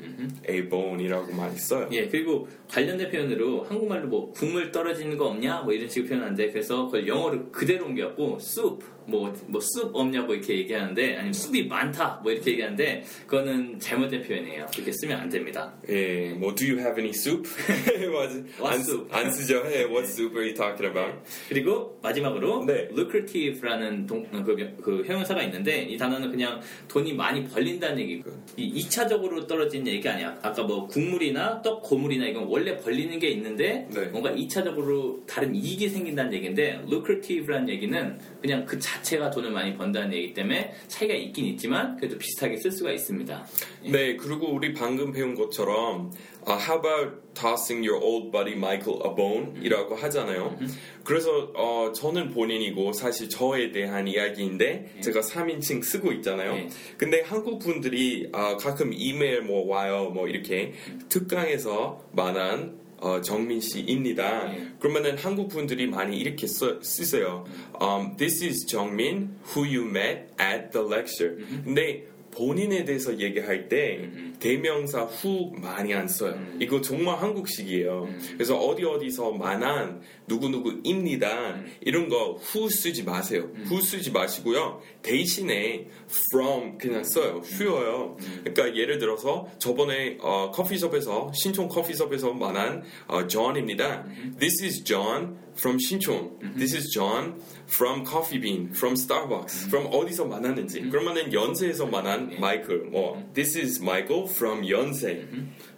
a bone이라고 많이 써요. 예, 그리고 관련된 표현으로 한국말로 뭐 국물 떨어지는 거 없냐? 뭐 이런 식으로 표현하는데 그래서 그걸 영어로 그대로 옮겨갖고 soup 뭐뭐숲 없냐고 이렇게 얘기하는데 아니면 숲이 많다 뭐 이렇게 얘기하는데 그거는 잘못된 표현이에요. 그렇게 쓰면 안 됩니다. 예, 뭐 do you have any soup? What 안, soup? 안 쓰죠. 예, what soup are you talking about? 그리고 마지막으로 네. lucrative라는 동, 그, 그 형용사가 있는데 이 단어는 그냥 돈이 많이 벌린다는 얘기고 이 2차적으로 떨어지는 얘기가 아니야. 아까 뭐 국물이나 떡 고물이나 이건 원래 벌리는 게 있는데 네. 뭔가 2차적으로 다른 이익이 생긴다는 얘기인데 lucrative라는 얘기는 그냥 그 자체가 돈을 많이 번다는 얘기 때문에 차이가 있긴 있지만 그래도 비슷하게 쓸 수가 있습니다. 네, 그리고 우리 방금 배운 것처럼 아, how about tossing your old buddy Michael a bone? 이라고 하잖아요. 그래서 어, 저는 본인이고 사실 저에 대한 이야기인데 제가 3인칭 쓰고 있잖아요. 네. 근데 한국 분들이 아, 가끔 이메일 뭐 와요 뭐 이렇게 특강에서 만한 어, 정민 씨입니다. 네. 그러면은 한국 분들이 많이 이렇게 써, 쓰세요. Um, This is 정민 who you met at the lecture. 근데 본인에 대해서 얘기할 때 대명사 후 많이 안 써요. 이거 정말 한국식이에요. 그래서 어디 어디서 만한 누구누구입니다. 이런 거 후 쓰지 마세요. 후 쓰지 마시고요. 대신에 from 그냥 써요. 쉬워요. 그러니까 예를 들어서 저번에 어, 커피숍에서 신촌 커피숍에서 만난 어, John입니다. This is John from 신촌. This is John from Coffee Bean, from Starbucks, from 어디서 만났는지. 그러면은 연세에서 만난 마이클. 뭐 This is Michael from 연세.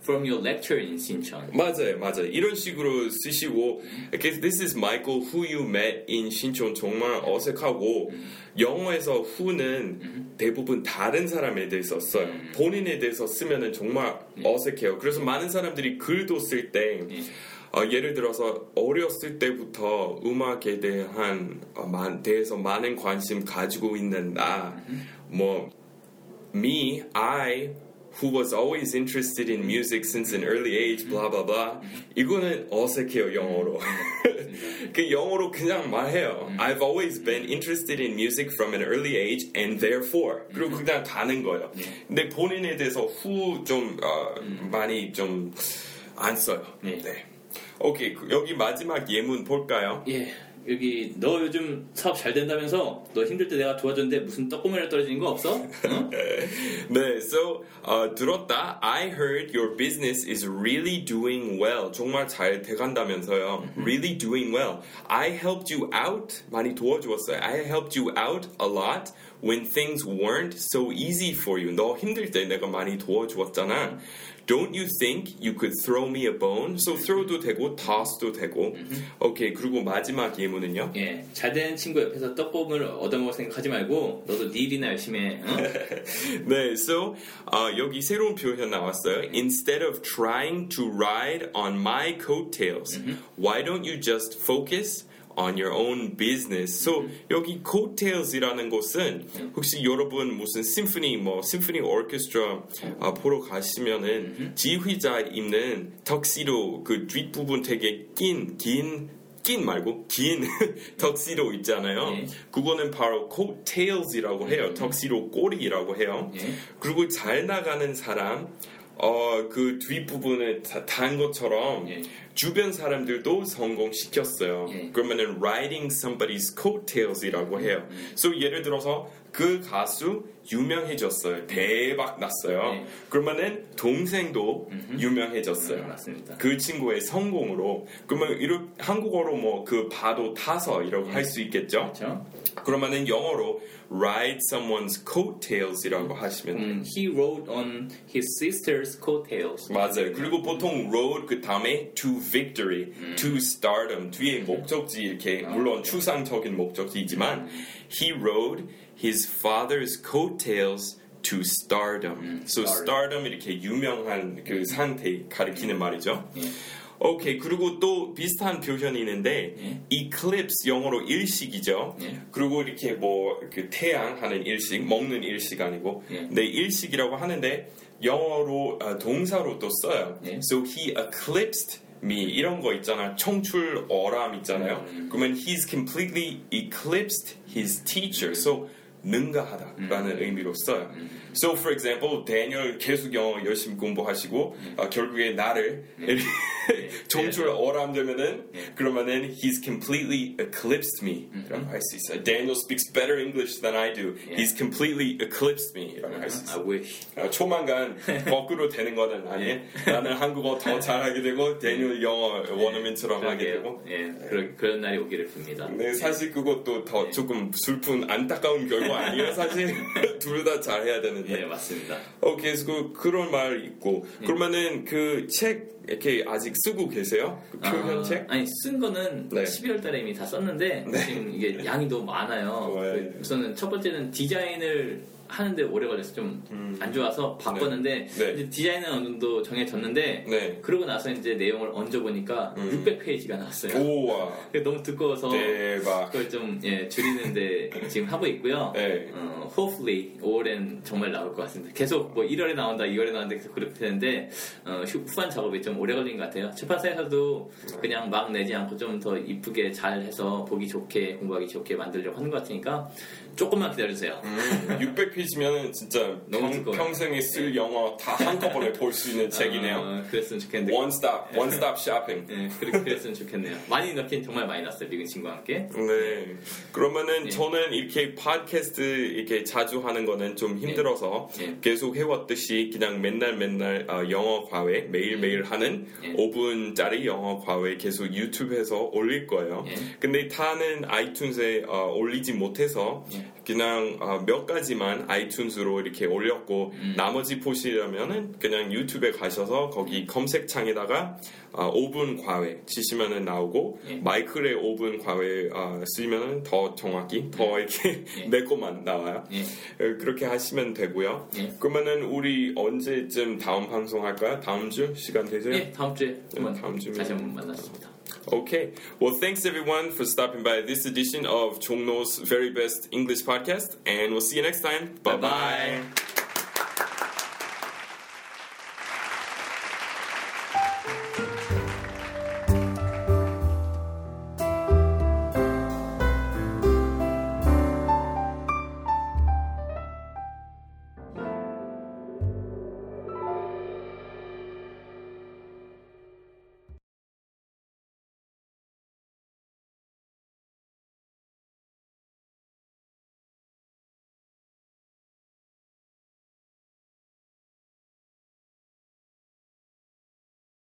From your lecture in 신천. 맞아요, 맞아요. 이런 식으로 쓰시고, This is Michael who you met in 신촌 정말 어색하고, 영어에서 who는 대부분 다른 사람에 대해서 써요. 본인에 대해서 쓰면은 정말 어색해요. 그래서 많은 사람들이 글도 쓸 때, 어, 예를 들어서 어렸을 때부터 음악에 대한 어, 만- 대해서 많은 관심 가지고 있는 나, 뭐 me, I, who was always interested in music since an early age, blah blah blah. 이거는 어색해요 영어로. 그 영어로 그냥 말해요. I've always been interested in music from an early age, and therefore. 그리고 그냥 가는 거예요. 근데 본인에 대해서 후 좀 많이 좀 안 써요. 네. 네. 오케이 그- 여기 마지막 예문 볼까요? 예. 여기 너 요즘 사업 잘 된다면서 너 힘들 때 내가 도와줬는데 무슨 떡고물에 떨어지는 거 없어? 응? 네, so 어, 들었다. I heard your business is really doing well. 정말 잘 돼간다면서요. Really doing well. I helped you out. 많이 도와주었어요. I helped you out a lot when things weren't so easy for you. 너 힘들 때 내가 많이 도와주었잖아. Don't you think you could throw me a bone? So throw도 되고 toss도 되고. 오케이. 그리고 마지막 예문은요. 예, 잘 되는 친구 옆에서 떡볶이를 얻어먹을 생각하지 말고 너도 네 일이나 열심히 해. 어? 네, so 어, 여기 새로운 표현 나왔어요. Instead of trying to ride on my coattails, why don't you just focus On your own business? So 여기 coattails이라는 곳은 혹시 여러분 무슨 심포니 뭐 심포니 오케스트라 어, 보러 가시면은 지휘자 입는 턱시도 그 뒷부분 되게 낀긴낀 말고 긴 턱시도 있잖아요. 예. 그거는 바로 coattails이라고 해요. 턱시도 꼬리라고 해요. 예. 그리고 잘 나가는 사람, 어, 그 뒷부분을 다- 단 것처럼 예. 주변 사람들도 성공시켰어요. 예. 그러면은 riding somebody's coattails이라고 해요. So 예를 들어서 그 가수 유명해졌어요. 대박 났어요. 예. 그러면은 동생도 유명해졌어요. 음, 맞습니다. 그 친구의 성공으로 그러면 이렇게 한국어로 뭐그 파도 타서 이라고 할수 있겠죠. 그렇죠? 그러면은 영어로 ride someone's coattails이라고 하시면. 음, he rode on his sister's coattails. 맞아요. 그리고 보통 road 그 다음에 to victory, to stardom 뒤에 목적지 이렇게 물론 추상적인 목적지이지만 he rode his father's coattails to stardom. so stardom. stardom 이렇게 유명한 그 상태 가리키는 말이죠. 예. 오케이 그리고 또 비슷한 표현이 있는데 예. eclipse 영어로 일식이죠. 예. 그리고 이렇게 뭐 그 태양 하는 일식 먹는 일식 아니고 예. 네 일식이라고 하는데 영어로 아, 동사로 또 써요. 예. So he eclipsed me 이런 거 있잖아. 청출 어람 있잖아요. 음. 그러면 he's completely eclipsed his teacher. So 능가하다라는 음. 의미로 써요. So for example, 데니얼 계속 영어 열심히 공부하시고 아, 결국에 나를 청출 어람되면은 그러면은 he's completely eclipsed me라고 할 수 있어요. Daniel speaks better English than I do. He's completely eclipsed me라고 할수 I 있어요. wish. 아, 조만간 거꾸로 되는 거는 아니에요. 나는 한국어 더 잘하게 되고 데니얼 영어 원어민처럼 하게 되고. 예, 그런, 그런 날이 오기를 빕니다. 네, 사실 그것도 더 조금 슬픈 안타까운 결과 아니에요, 사실. 둘 다 잘해야 되는데. 예, 맞습니다. 오케이, 그래서 그, 그런 말 있고. 그러면은 그 책 이렇게 아직 쓰고 계세요? 그 표현 아, 책? 아니 쓴 거는 네. 11월 달에 이미 다 썼는데 지금 이게 양이 너무 많아요. 네. 그 우선은 첫 번째는 디자인을 하는데 오래 걸려서 좀 안 좋아서 바꿨는데 음. 네. 이제 디자인은 어느 정도 정해졌는데 네. 그러고 나서 이제 내용을 얹어 보니까 음. 600페이지가 나왔어요. 우와. 그게 너무 두꺼워서 대박. 그걸 좀 예, 줄이는데 지금 하고 있고요. 네. 어, hopefully 5월엔 정말 나올 것 같습니다. 계속 뭐 1월에 나온다, 2월에 나온다 계속 그렇게 되는데 어, 후- 후반 작업이 좀 오래 걸린 것 같아요. 출판사에서도 그냥 막 내지 않고 좀 더 이쁘게 잘 해서 보기 좋게 공부하기 좋게 만들려고 하는 것 같으니까 조금만 기다려주세요. 음, 600페이지 면은 진짜 너무 평. 평생에 쓸 영어 다 한꺼번에 볼 수 있는 책이네요. 어, 그랬으면 좋겠는데. One stop shopping. 예, 그렇게 그랬으면 좋겠네요. 많이 넣긴 정말 많이 났어요. 미근 친구와 함께. 네. 그러면은 예. 저는 이렇게 팟캐스트 이렇게 자주 하는 거는 좀 힘들어서 예. 계속 해왔듯이 그냥 맨날 맨날 어, 영어 과외 매일매일 하는 예. 5분짜리 영어 과외 계속 유튜브에서 올릴 거예요. 예. 근데 다는 아이튠즈에 어, 올리지 못해서 예. 그냥 어, 몇 가지만 아이튠즈로 이렇게 올렸고 음. 나머지 보시려면은 그냥 유튜브에 가셔서 거기 검색창에다가 어, 5분 과외 치시면은 나오고 예. 마이클의 5분 과외 어, 쓰면은 더 정확히 더 이렇게 예. 내 것만 나와요. 예. 어, 그렇게 하시면 되고요. 예. 그러면은 우리 언제쯤 다음 방송 할까요? 다음 주 시간 되세요? 예, 다음 주에 한번 다음 주면- 다시 한번 만났습니다. Okay. Well, thanks everyone for stopping by this edition of Chongno's very best English podcast, and we'll see you next time. Bye bye.